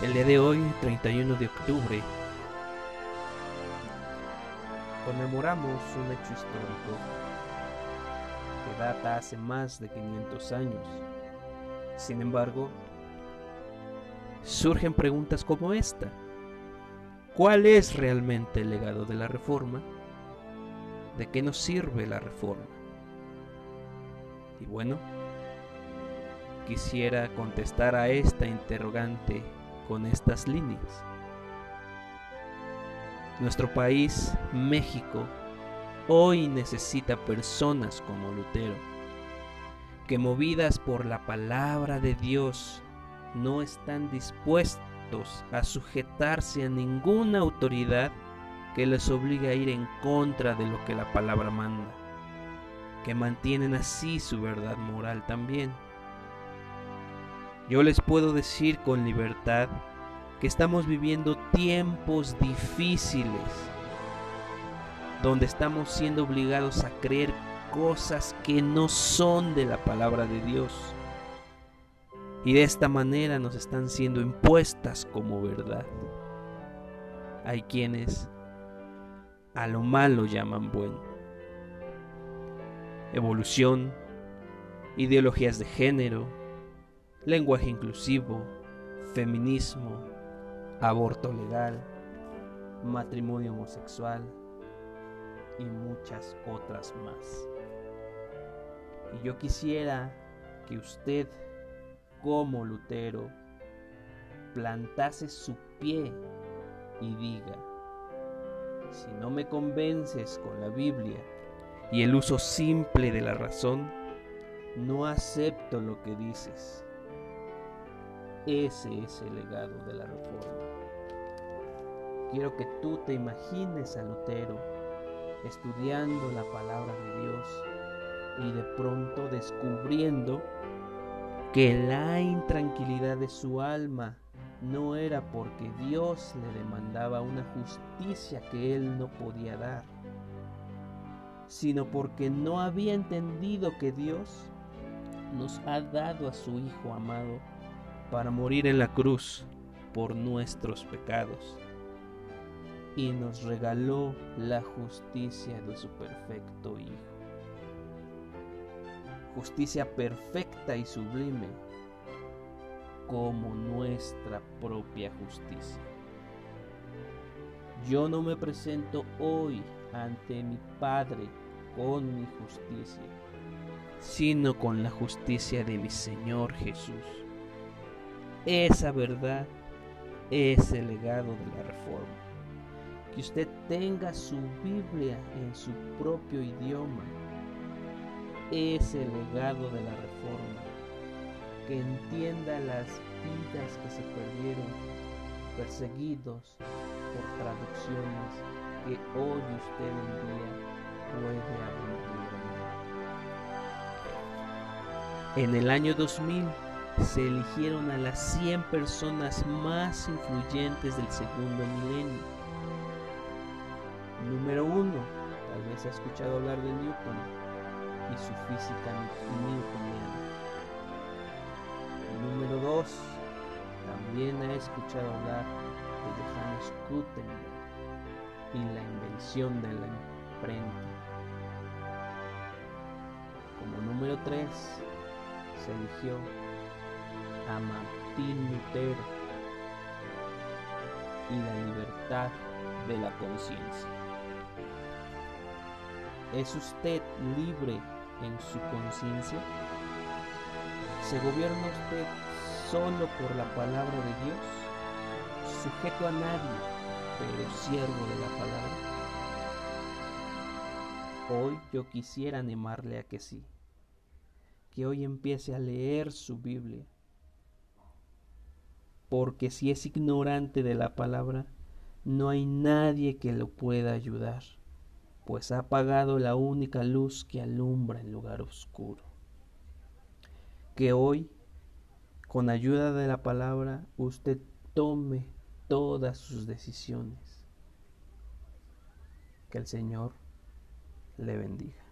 El día de hoy, 31 de octubre, conmemoramos un hecho histórico que data hace más de 500 años. Sin embargo, surgen preguntas como esta. ¿Cuál es realmente el legado de la reforma? ¿De qué nos sirve la reforma? Y bueno, quisiera contestar a esta interrogante con estas líneas. Nuestro país, México, hoy necesita personas como Lutero, que movidas por la palabra de Dios no están dispuestos a sujetarse a ninguna autoridad que les obligue a ir en contra de lo que la palabra manda, que mantienen así su verdad moral también yo les puedo decir con libertad que estamos viviendo tiempos difíciles, donde estamos siendo obligados a creer cosas que no son de la palabra de Dios. Y de esta manera nos están siendo impuestas como verdad. Hay quienes a lo malo llaman bueno. Evolución, ideologías de género, lenguaje inclusivo, feminismo, aborto legal, matrimonio homosexual y muchas otras más. Y yo quisiera que usted, como Lutero, plantase su pie y diga, si no me convences con la Biblia y el uso simple de la razón, no acepto lo que dices. Ese es el legado de la reforma. Quiero que tú te imagines a Lutero estudiando la palabra de Dios y de pronto descubriendo que la intranquilidad de su alma no era porque Dios le demandaba una justicia que él no podía dar, sino porque no había entendido que Dios nos ha dado a su Hijo amado para morir en la cruz por nuestros pecados y nos regaló la justicia de su perfecto Hijo. Justicia perfecta y sublime como nuestra propia justicia. Yo no me presento hoy ante mi Padre con mi justicia, sino con la justicia de mi Señor Jesús esa verdad es el legado de la reforma. Que usted tenga su Biblia en su propio idioma es el legado de la reforma. Que entienda las vidas que se perdieron perseguidos por traducciones que hoy usted en día puede abrir En el año 2000 se eligieron a las 100 personas más influyentes del segundo milenio. Número 1. Tal vez ha escuchado hablar de Newton y su física newtoniana. Número 2. También ha escuchado hablar de Johannes Gutenberg y la invención de la imprenta. Como número 3 se eligió a Martín Lutero y la libertad de la conciencia. ¿Es usted libre en su conciencia? ¿Se gobierna usted solo por la palabra de Dios? Sujeto a nadie, pero siervo de la palabra. Hoy yo quisiera animarle a que sí, que hoy empiece a leer su Biblia porque si es ignorante de la palabra, no hay nadie que lo pueda ayudar, pues ha apagado la única luz que alumbra el lugar oscuro. Que hoy, con ayuda de la palabra, usted tome todas sus decisiones. Que el Señor le bendiga.